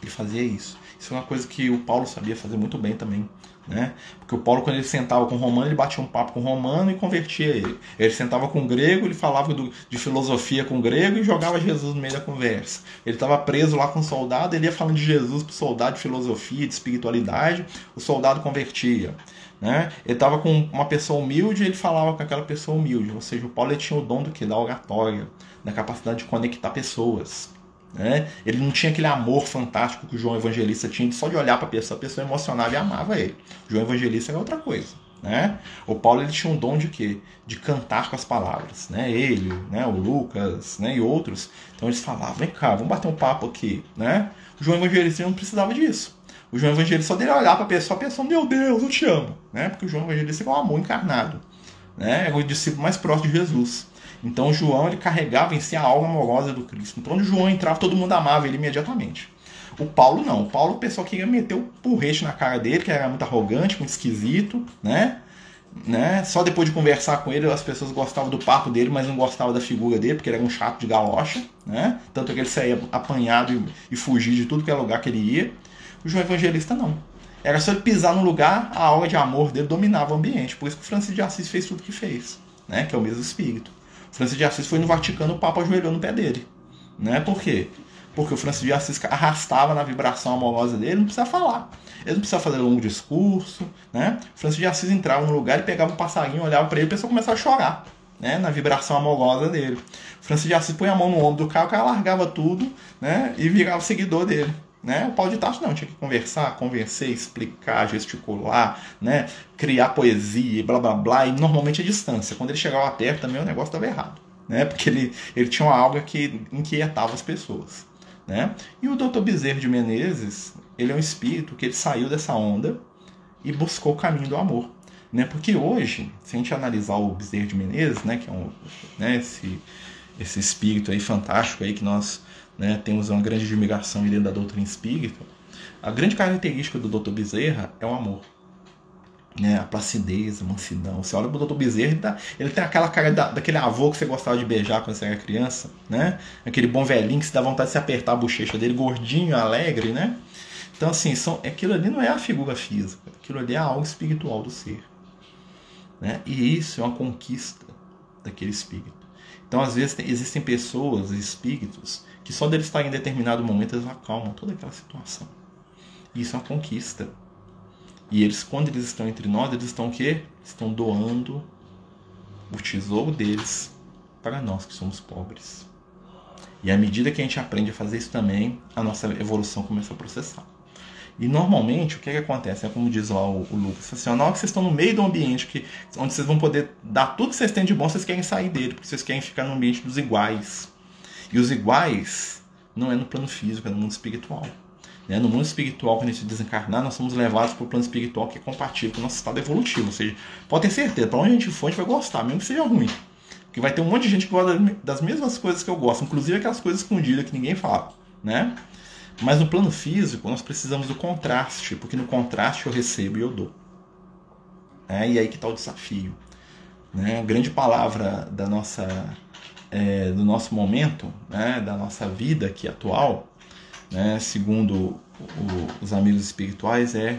ele fazia isso. Isso é uma coisa que o Paulo sabia fazer muito bem também Né? Porque o Paulo, quando ele sentava com o romano, ele batia um papo com o romano e convertia ele. Ele sentava com o grego, ele falava do, de filosofia com o grego e jogava Jesus no meio da conversa. Ele estava preso lá com o soldado, ele ia falando de Jesus para o soldado, de filosofia, de espiritualidade, o soldado convertia. Né? Ele estava com uma pessoa humilde, ele falava com aquela pessoa humilde. Ou seja, o Paulo tinha o dom do que? Da oratória, da capacidade de conectar pessoas. Né? Ele não tinha aquele amor fantástico que o João Evangelista tinha de só de olhar para a pessoa, a pessoa emocionava e amava ele. O João Evangelista era outra coisa. Né? O Paulo ele tinha um dom de quê? De cantar com as palavras. Né? Ele, né? o Lucas né? e outros. Então eles falavam: vem cá, vamos bater um papo aqui. Né? O João Evangelista não precisava disso. O João Evangelista só dele olhar para a pessoa, a pessoa, meu Deus, eu te amo. Né? Porque o João Evangelista é um amor encarnado. Né? É o discípulo mais próximo de Jesus. Então João ele carregava em si a alma amorosa do Cristo. Então onde João entrava, todo mundo amava ele imediatamente. O Paulo não. O Paulo, o pessoal queria meter o porrete na cara dele, que era muito arrogante, muito esquisito, né? né? Só depois de conversar com ele, as pessoas gostavam do papo dele, mas não gostavam da figura dele, porque ele era um chato de galocha, né? Tanto que ele saía apanhado e, e fugir de tudo que é lugar que ele ia. O João Evangelista não. Era só ele pisar no lugar, a aura de amor dele dominava o ambiente. Por isso que o Francisco de Assis fez tudo que fez, né? Que é o mesmo espírito. Francisco de Assis foi no Vaticano, o Papa ajoelhou no pé dele. Né? Por quê? Porque o Francisco de Assis arrastava na vibração amorosa dele, não precisa falar. Ele não precisa fazer longo discurso. Né? O Francisco de Assis entrava num lugar, ele pegava um passarinho, olhava para ele e a pessoa começava a chorar. Né? Na vibração amorosa dele. O Francisco de Assis põe a mão no ombro do cara, o cara largava tudo né? e virava seguidor dele. Né? O Paulo de Tarso não, tinha que conversar, convencer, explicar, gesticular, né? criar poesia, blá blá blá, e normalmente a distância. Quando ele chegava perto também o negócio estava errado, né? porque ele, ele tinha uma alga que inquietava as pessoas. Né? E o Dr. Bezerra de Menezes, ele é um espírito que ele saiu dessa onda e buscou o caminho do amor. Né? Porque hoje, se a gente analisar o Bezerra de Menezes, né, que é um, né, esse, esse espírito aí fantástico aí que nós né, temos uma grande admiração dentro da doutrina espírita, a grande característica do Dr. Bezerra é o amor. Né, a placidez, a mansidão. Você olha pro Dr. Bezerra, ele, tá, ele tem aquela cara da, daquele avô que você gostava de beijar quando você era criança, né? Aquele bom velhinho que se dá vontade de se apertar a bochecha dele, gordinho, alegre, né? Então, assim, são, aquilo ali não é a figura física, aquilo ali é algo espiritual do ser. Né? E isso é uma conquista daquele espírito. Então, às vezes, tem, existem pessoas, espíritos, que só deles estar em determinado momento eles acalmam toda aquela situação. E isso é uma conquista. E eles, quando eles estão entre nós, eles estão o quê? Estão doando o tesouro deles para nós que somos pobres. E à medida que a gente aprende a fazer isso também, a nossa evolução começa a processar. E normalmente, o que, é que acontece? É como diz lá o, o Lucas, assim, na hora que vocês estão no meio do ambiente que, onde vocês vão poder dar tudo que vocês têm de bom, vocês querem sair dele, porque vocês querem ficar no ambiente dos iguais. E os iguais não é no plano físico, é no mundo espiritual. Né? No mundo espiritual, quando a gente desencarnar, nós somos levados para o plano espiritual que é compatível com o nosso estado evolutivo. Ou seja, pode ter certeza, para onde a gente for, a gente vai gostar, mesmo que seja ruim. Porque vai ter um monte de gente que gosta das mesmas coisas que eu gosto, inclusive aquelas coisas escondidas que ninguém fala. Né? Mas no plano físico, nós precisamos do contraste, porque no contraste eu recebo e eu dou. É, e aí que está o desafio. Né? A grande palavra da nossa é, do nosso momento, né, da nossa vida aqui atual, né, segundo o, os amigos espirituais, é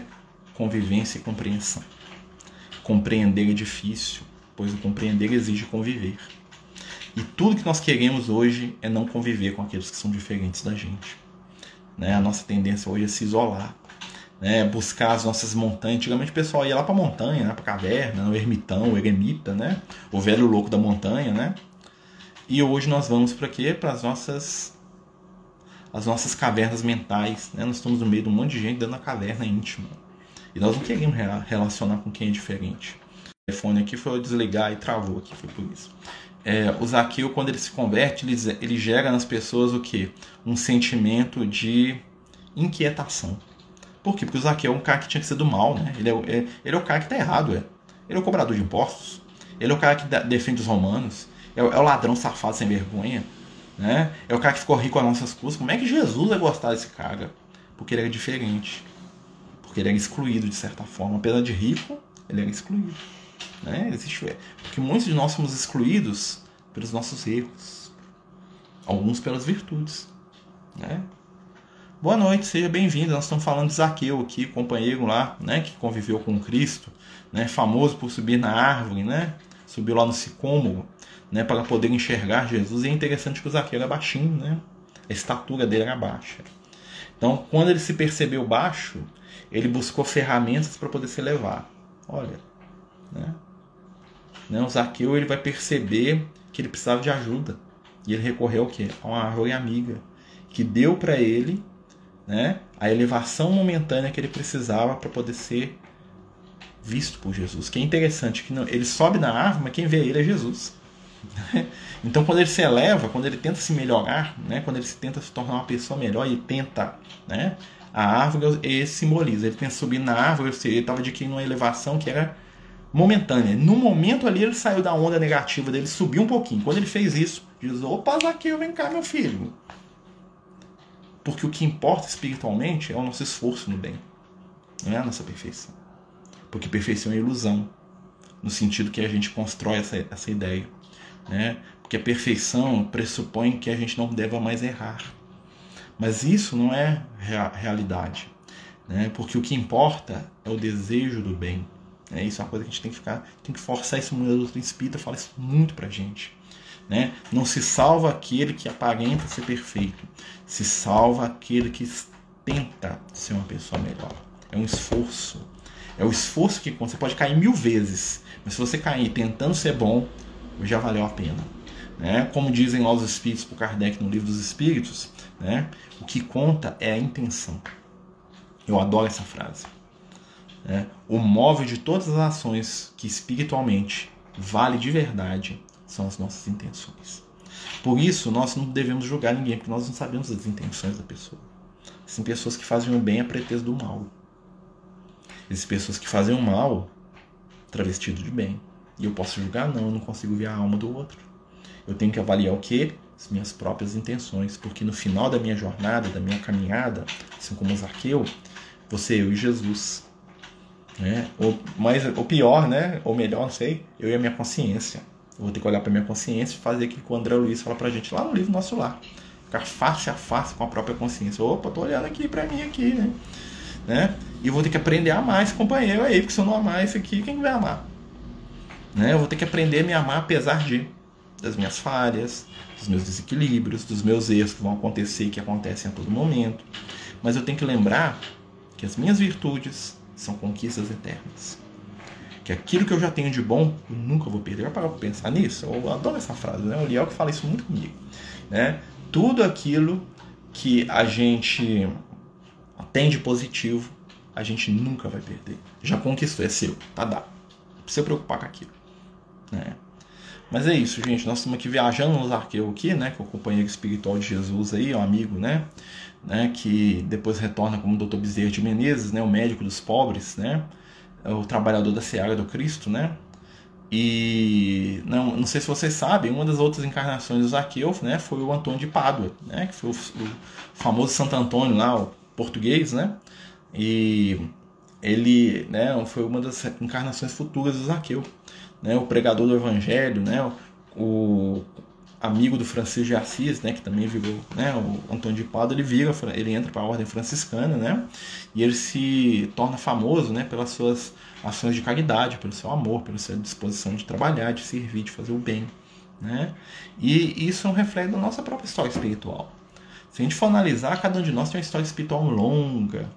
convivência e compreensão. Compreender é difícil, pois o compreender exige conviver. E tudo que nós queremos hoje é não conviver com aqueles que são diferentes da gente. Né? A nossa tendência hoje é se isolar, né? buscar as nossas montanhas. Antigamente o pessoal ia lá para a montanha, né? para caverna, no ermitão, o eremita, né? o velho louco da montanha, né? E hoje nós vamos para quê? Para as nossas as nossas cavernas mentais, né? Nós estamos no meio de um monte de gente dando a caverna íntima. E nós não queremos relacionar com quem é diferente. O telefone aqui foi eu desligar e travou aqui, foi por isso. É, o Zaqueu, quando ele se converte, ele, ele gera nas pessoas o que? Um sentimento de inquietação. Por quê? Porque o Zaqueu é um cara que tinha que ser do mal, né? Ele é, é ele é o cara que está errado, é. Ele é o cobrador de impostos. Ele é o cara que defende os romanos é, é o ladrão safado sem vergonha, né? É o cara que ficou rico a nossas custas. Como é que Jesus vai gostar desse cara? Porque ele era diferente. Porque ele era excluído de certa forma. Apesar de rico, ele era excluído. Né? Existe, porque muitos de nós somos excluídos pelos nossos erros. Alguns pelas virtudes. Né? Boa noite, seja bem-vindo. Nós estamos falando de Zaqueu aqui, companheiro lá, né, que conviveu com Cristo, né, famoso por subir na árvore, né, subiu lá no sicômoro, né, para poder enxergar Jesus. E é interessante que o Zaqueu era baixinho, né, a estatura dele era baixa. Então, quando ele se percebeu baixo, ele buscou ferramentas para poder se elevar. Olha, né? né? O Zaqueu ele vai perceber que ele precisava de ajuda. E ele recorreu ao quê? A uma árvore amiga, que deu para ele né, a elevação momentânea que ele precisava para poder ser visto por Jesus. Que é interessante que não, ele sobe na árvore, mas quem vê ele é Jesus. Então, quando ele se eleva, quando ele tenta se melhorar, né, quando ele se tenta se tornar uma pessoa melhor e tenta, né, a árvore ele simboliza. Ele tenta subir na árvore, ele estava adquirindo uma elevação que era momentânea. No momento ali, ele saiu da onda negativa dele, subiu um pouquinho. Quando ele fez isso, Jesus, opa, Zaqueu, vem cá, meu filho. Porque o que importa espiritualmente é o nosso esforço no bem, não é a nossa perfeição. Porque perfeição é ilusão, no sentido que a gente constrói essa, essa ideia. Né? Porque a perfeição pressupõe que a gente não deva mais errar. Mas isso não é rea realidade. Né? Porque o que importa é o desejo do bem. É isso é uma coisa que a gente tem que ficar, tem que forçar muito. A doutrina espírita fala isso muito pra gente. Né? Não se salva aquele que aparenta ser perfeito, se salva aquele que tenta ser uma pessoa melhor. É um esforço. É o esforço que você pode cair mil vezes, mas se você cair tentando ser bom, já valeu a pena. Né? Como dizem lá os Espíritos para Kardec no Livro dos Espíritos, né? o que conta é a intenção. Eu adoro essa frase. Né? O móvel de todas as ações que espiritualmente vale de verdade são as nossas intenções. Por isso, nós não devemos julgar ninguém, porque nós não sabemos as intenções da pessoa. Existem pessoas que fazem o bem a pretexto do mal. Existem pessoas que fazem o mal travestido de bem. E eu posso julgar? Não, eu não consigo ver a alma do outro. Eu tenho que avaliar o que? As minhas próprias intenções. Porque no final da minha jornada, da minha caminhada, assim como Zaqueu, você, eu e Jesus. Né? Ou, mais, ou pior, né? ou melhor, não sei, eu e a minha consciência. Eu vou ter que olhar para minha consciência e fazer aquilo que o André Luiz fala pra gente lá no livro Nosso Lar. Ficar face a face com a própria consciência. Opa, tô olhando aqui para mim aqui, né? Né? E eu vou ter que aprender a amar esse companheiro aí, porque se eu não amar esse aqui, quem vai amar? Né? Eu vou ter que aprender a me amar apesar de das minhas falhas, dos meus desequilíbrios, dos meus erros que vão acontecer que acontecem a todo momento. Mas eu tenho que lembrar que as minhas virtudes são conquistas eternas que aquilo que eu já tenho de bom, eu nunca vou perder. Eu parar para pensar nisso? Eu adoro essa frase, né? O Liel que fala isso muito comigo. Né? Tudo aquilo que a gente tem de positivo, a gente nunca vai perder. Já conquistou, é seu, tá dado. Não precisa preocupar com aquilo. Né? Mas é isso, gente. Nós estamos aqui viajando nos arqueus aqui, né? Com o companheiro espiritual de Jesus aí, um amigo, né? né? Que depois retorna como Dr. Bezerra de Menezes, né? O médico dos pobres, né? O trabalhador da seara do Cristo, né? E não, não sei se vocês sabem, uma das outras encarnações do Zaqueu né, foi o Antônio de Pádua, né, que foi o, o famoso Santo Antônio lá, o português, né? E ele né, foi uma das encarnações futuras do Zaqueu, né, o pregador do Evangelho, né, o, amigo do Francisco de Assis, né, que também virou, né, o Antônio de Pádua, ele vira, ele entra para a ordem franciscana, né, e ele se torna famoso, né, pelas suas ações de caridade, pelo seu amor, pela sua disposição de trabalhar, de servir, de fazer o bem, né, e isso é um reflexo da nossa própria história espiritual. Se a gente for analisar, cada um de nós tem uma história espiritual longa,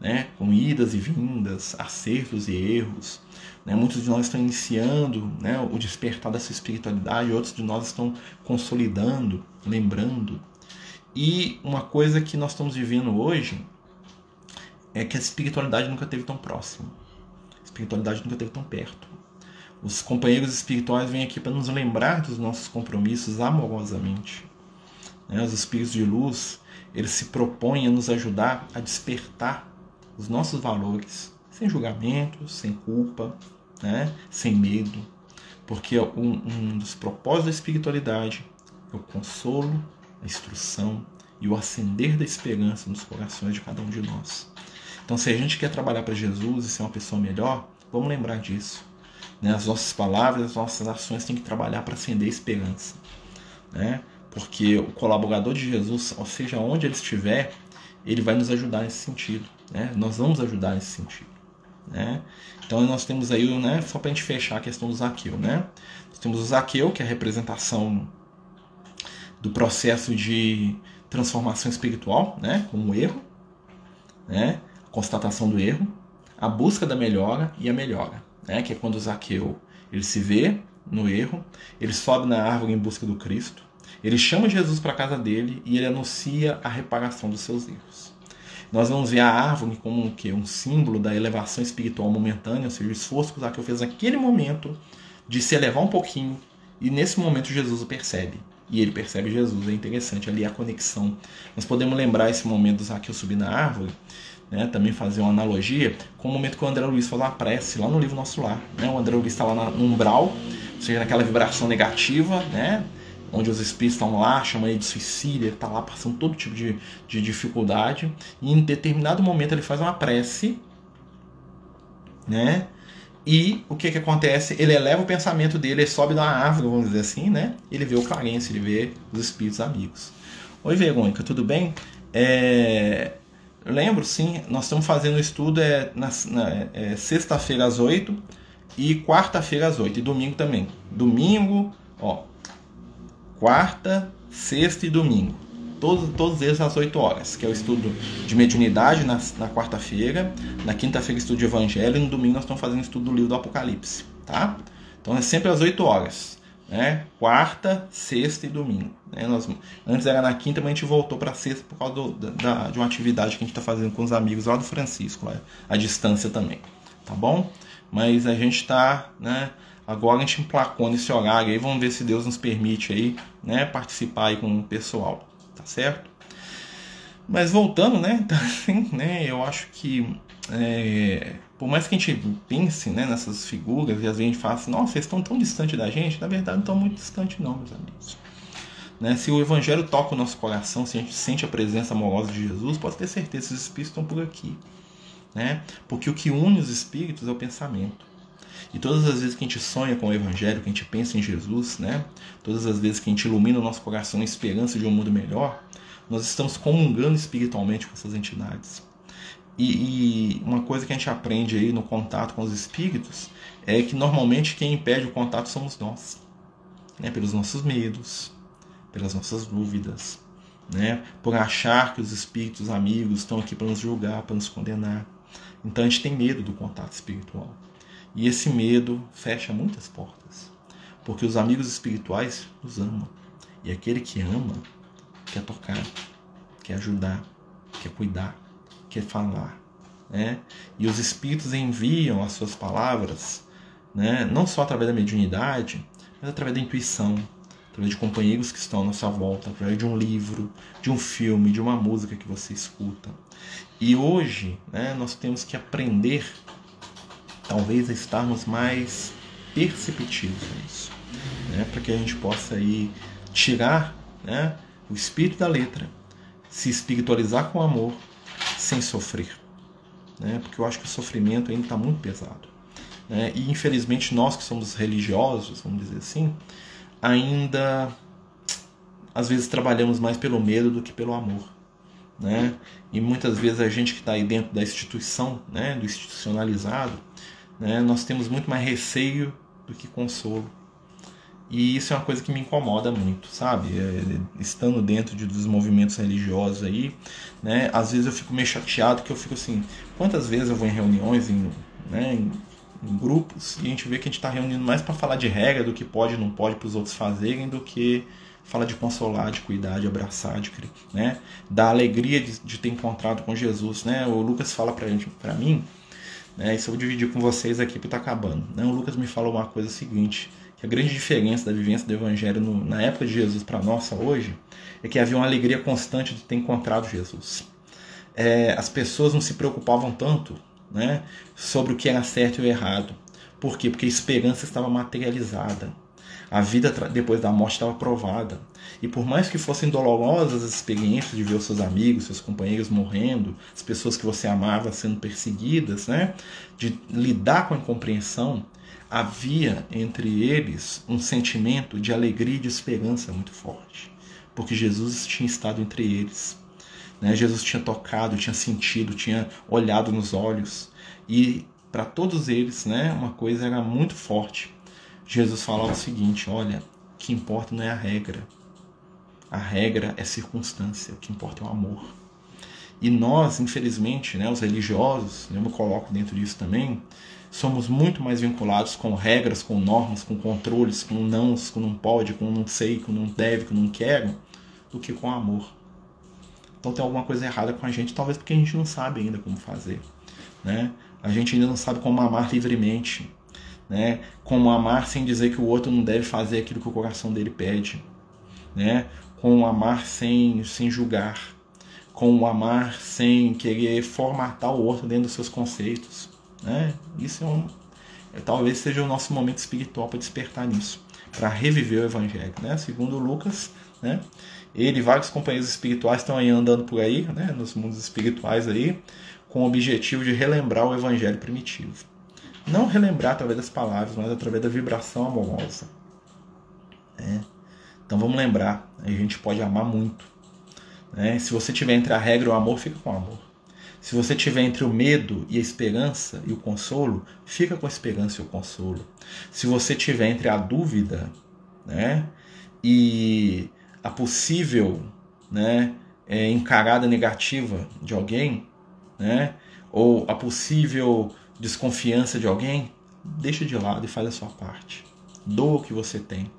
né, com idas e vindas, acertos e erros, né? Muitos de nós estão iniciando né, o despertar dessa espiritualidade, outros de nós estão consolidando, lembrando. E uma coisa que nós estamos vivendo hoje é que a espiritualidade nunca teve tão próximo. A espiritualidade nunca teve tão perto. Os companheiros espirituais vêm aqui para nos lembrar dos nossos compromissos amorosamente. Né? Os espíritos de luz, eles se propõem a nos ajudar a despertar os nossos valores, sem julgamento, sem culpa, né? sem medo, porque um, um dos propósitos da espiritualidade é o consolo, a instrução e o acender da esperança nos corações de cada um de nós. Então, se a gente quer trabalhar para Jesus e ser uma pessoa melhor, vamos lembrar disso. Né? As nossas palavras, as nossas ações têm que trabalhar para acender a esperança. Né? Porque o colaborador de Jesus, ou seja, onde ele estiver, ele vai nos ajudar nesse sentido. Né? Nós vamos ajudar nesse sentido. Né? Então nós temos aí, né, só para a gente fechar a questão do Zaqueu. Né? Nós temos o Zaqueu, que é a representação do processo de transformação espiritual, né, com o erro, né, constatação do erro, a busca da melhora e a melhora, né, que é quando o Zaqueu ele se vê no erro, ele sobe na árvore em busca do Cristo, ele chama Jesus para a casa dele e ele anuncia a reparação dos seus erros. Nós vamos ver a árvore como um, que, um símbolo da elevação espiritual momentânea, ou seja, o esforço que o Zaqueu fez naquele momento de se elevar um pouquinho, e nesse momento Jesus o percebe. E ele percebe Jesus. É interessante ali a conexão. Nós podemos lembrar esse momento do Zaqueu subir na árvore, né, também fazer uma analogia com o momento que o André Luiz falou a prece lá no livro Nosso Lar. Né? O André Luiz está lá no umbral, ou seja, naquela vibração negativa, né? Onde os espíritos estão lá, chamam ele de suicídio, ele está lá passando todo tipo de, de dificuldade, e em determinado momento ele faz uma prece, né? E o que, que acontece? Ele eleva o pensamento dele, ele sobe na árvore, vamos dizer assim, né? Ele vê o Clarence, ele vê os espíritos amigos. Oi, Verônica, tudo bem? É... Lembro, sim, nós estamos fazendo o estudo é, na, na é, sexta-feira às 8 e quarta-feira às 8 e domingo também. Domingo, ó, quarta, sexta e domingo. Todos, todos eles às 8 horas, que é o estudo de mediunidade na, na quarta-feira, na quinta-feira estudo de evangelho e no domingo nós estamos fazendo estudo do livro do Apocalipse, tá? Então é sempre às 8 horas, né? Quarta, sexta e domingo. Né? Nós, antes era na quinta, mas a gente voltou para sexta por causa do, da, de uma atividade que a gente está fazendo com os amigos lá do Francisco, lá, a distância também, tá bom? Mas a gente está, né? Agora a gente emplacou nesse horário aí, vamos ver se Deus nos permite aí, né, participar aí com o pessoal, tá certo? Mas voltando, né, assim, né, eu acho que é, por mais que a gente pense né, nessas figuras e às vezes a gente fala assim, nossa, eles estão tão distantes da gente, na verdade não estão muito distantes não, meus amigos. Né, se o Evangelho toca o nosso coração, se a gente sente a presença amorosa de Jesus, pode ter certeza que os Espíritos estão por aqui. Né? Porque o que une os Espíritos é o pensamento. E todas as vezes que a gente sonha com o Evangelho, que a gente pensa em Jesus, né? todas as vezes que a gente ilumina o nosso coração em esperança de um mundo melhor, nós estamos comungando espiritualmente com essas entidades. E, e, uma coisa que a gente aprende aí no contato com os espíritos é que normalmente quem impede o contato somos nós, né? pelos nossos medos, pelas nossas dúvidas, né? por achar que os espíritos amigos estão aqui para nos julgar, para nos condenar. Então a gente tem medo do contato espiritual. E esse medo fecha muitas portas, porque os amigos espirituais nos amam. E aquele que ama quer tocar, quer ajudar, quer cuidar, quer falar. Né? E os espíritos enviam as suas palavras, né? não só através da mediunidade, mas através da intuição, através de companheiros que estão à nossa volta, através de um livro, de um filme, de uma música que você escuta. E hoje né, nós temos que aprender talvez estarmos mais perceptivos nisso, né? para que a gente possa aí tirar né, o espírito da letra, se espiritualizar com amor, sem sofrer. Né? Porque eu acho que o sofrimento ainda está muito pesado. Né? E infelizmente nós que somos religiosos, vamos dizer assim, ainda às vezes trabalhamos mais pelo medo do que pelo amor. Né? E muitas vezes a gente que está aí dentro da instituição, né, do institucionalizado, né, nós temos muito mais receio do que consolo. E isso é uma coisa que me incomoda muito, sabe? É, estando dentro de, dos movimentos religiosos aí, né? Às vezes eu fico meio chateado que eu fico assim, quantas vezes eu vou em reuniões, em, né, em, em grupos, e a gente vê que a gente está reunindo mais para falar de regra do que pode e não pode para os outros fazerem, do que fala de consolar, de cuidar, de abraçar, de né? Da alegria de, de ter encontrado com Jesus, né? O Lucas fala para mim, né? Isso eu vou dividir com vocês aqui porque tá acabando. Né? O Lucas me falou uma coisa seguinte, que a grande diferença da vivência do Evangelho no, na época de Jesus para nossa hoje é que havia uma alegria constante de ter encontrado Jesus. É, as pessoas não se preocupavam tanto né, sobre o que era certo e errado. Por quê? Porque a esperança estava materializada. A vida depois da morte estava provada. E por mais que fossem dolorosas as experiências de ver os seus amigos, seus companheiros morrendo, as pessoas que você amava sendo perseguidas, né? de lidar com a incompreensão, havia entre eles um sentimento de alegria e de esperança muito forte, porque Jesus tinha estado entre eles. Né? Jesus tinha tocado, tinha sentido, tinha olhado nos olhos. E para todos eles, né, uma coisa era muito forte. Jesus falava o seguinte: olha, o que importa não é a regra. A regra é circunstância, o que importa é o amor. E nós, infelizmente, né, os religiosos, eu me coloco dentro disso também, somos muito mais vinculados com regras, com normas, com controles, com nãos, com não pode, com não sei, com não deve, com não quero, do que com amor. Então tem alguma coisa errada com a gente, talvez porque a gente não sabe ainda como fazer. Né? A gente ainda não sabe como amar livremente. Né? Como amar sem dizer que o outro não deve fazer aquilo que o coração dele pede. Né? Como amar sem, sem julgar. Como amar sem querer formatar o outro dentro dos seus conceitos. Né? Isso é um, é, talvez seja o nosso momento espiritual para despertar nisso, para reviver o Evangelho. Né? Segundo Lucas, né? ele e vários companheiros espirituais estão aí andando por aí, né? nos mundos espirituais aí, com o objetivo de relembrar o Evangelho primitivo. Não relembrar através das palavras, mas através da vibração amorosa. Né? Então vamos lembrar, a gente pode amar muito. Né? Se você tiver entre a regra e o amor, fica com o amor. Se você tiver entre o medo e a esperança e o consolo, fica com a esperança e o consolo. Se você tiver entre a dúvida, né, e a possível, né, é, encarada negativa de alguém, né, ou a possível desconfiança de alguém, deixa de lado e faz a sua parte. Doa o que você tem,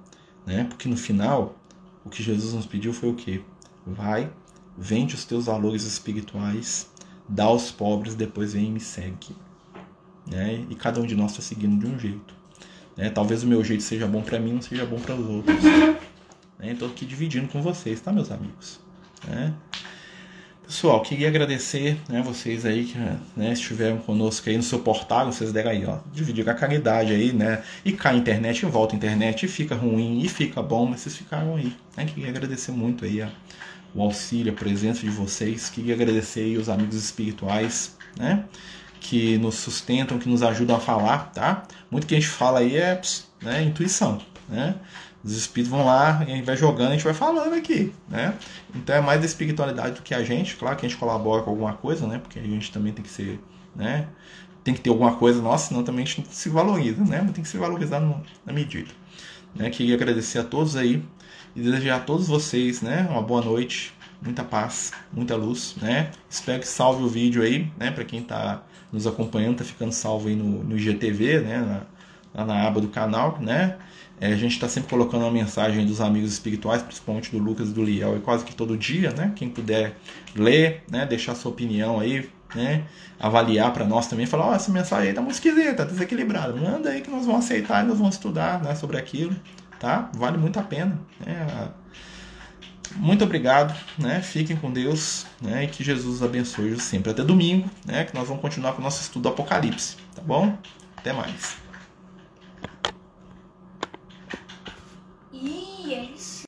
né? Porque no final, o que Jesus nos pediu foi o quê? Vai, vende os teus valores espirituais dá aos pobres, depois vem e me segue. Né? E cada um de nós está seguindo de um jeito. Né? Talvez o meu jeito seja bom para mim, não seja bom para os outros. Né? Estou aqui dividindo com vocês, tá, meus amigos? Né? Pessoal, queria agradecer né, vocês aí que né, estiveram conosco aí no seu portal, vocês deram aí, ó, dividir a caridade aí, né? E cai a internet, e volta a internet, e fica ruim, e fica bom, mas vocês ficaram aí. Né? Queria agradecer muito aí a, o auxílio, a presença de vocês. Queria agradecer aí os amigos espirituais, né? Que nos sustentam, que nos ajudam a falar, tá? Muito que a gente fala aí é né, intuição, né? Os espíritos vão lá e a gente vai jogando, a gente vai falando aqui, né? Então é mais da espiritualidade do que a gente. Claro que a gente colabora com alguma coisa, né? Porque a gente também tem que ser, né? Tem que ter alguma coisa nossa, senão também a gente não se valoriza, né? Mas tem que se valorizar no, na medida. Né? Queria agradecer a todos aí e desejar a todos vocês, né, uma boa noite, muita paz, muita luz, né? Espero que salve o vídeo aí, né, para quem está nos acompanhando, tá ficando salvo aí no, no IGTV, né, na, lá na aba do canal, né? É, a gente está sempre colocando uma mensagem dos amigos espirituais, principalmente do Lucas e do Liel, e quase que todo dia, né? Quem puder ler, né? Deixar sua opinião aí, né? Avaliar para nós também, falar, ó, oh, essa mensagem aí tá muito esquisita, tá desequilibrada. Manda aí que nós vamos aceitar e nós vamos estudar né, sobre aquilo, tá? Vale muito a pena. Né? Muito obrigado, né? Fiquem com Deus, né? E que Jesus abençoe sempre. Até domingo, né? Que nós vamos continuar com o nosso estudo do Apocalipse, tá bom? Até mais. quién?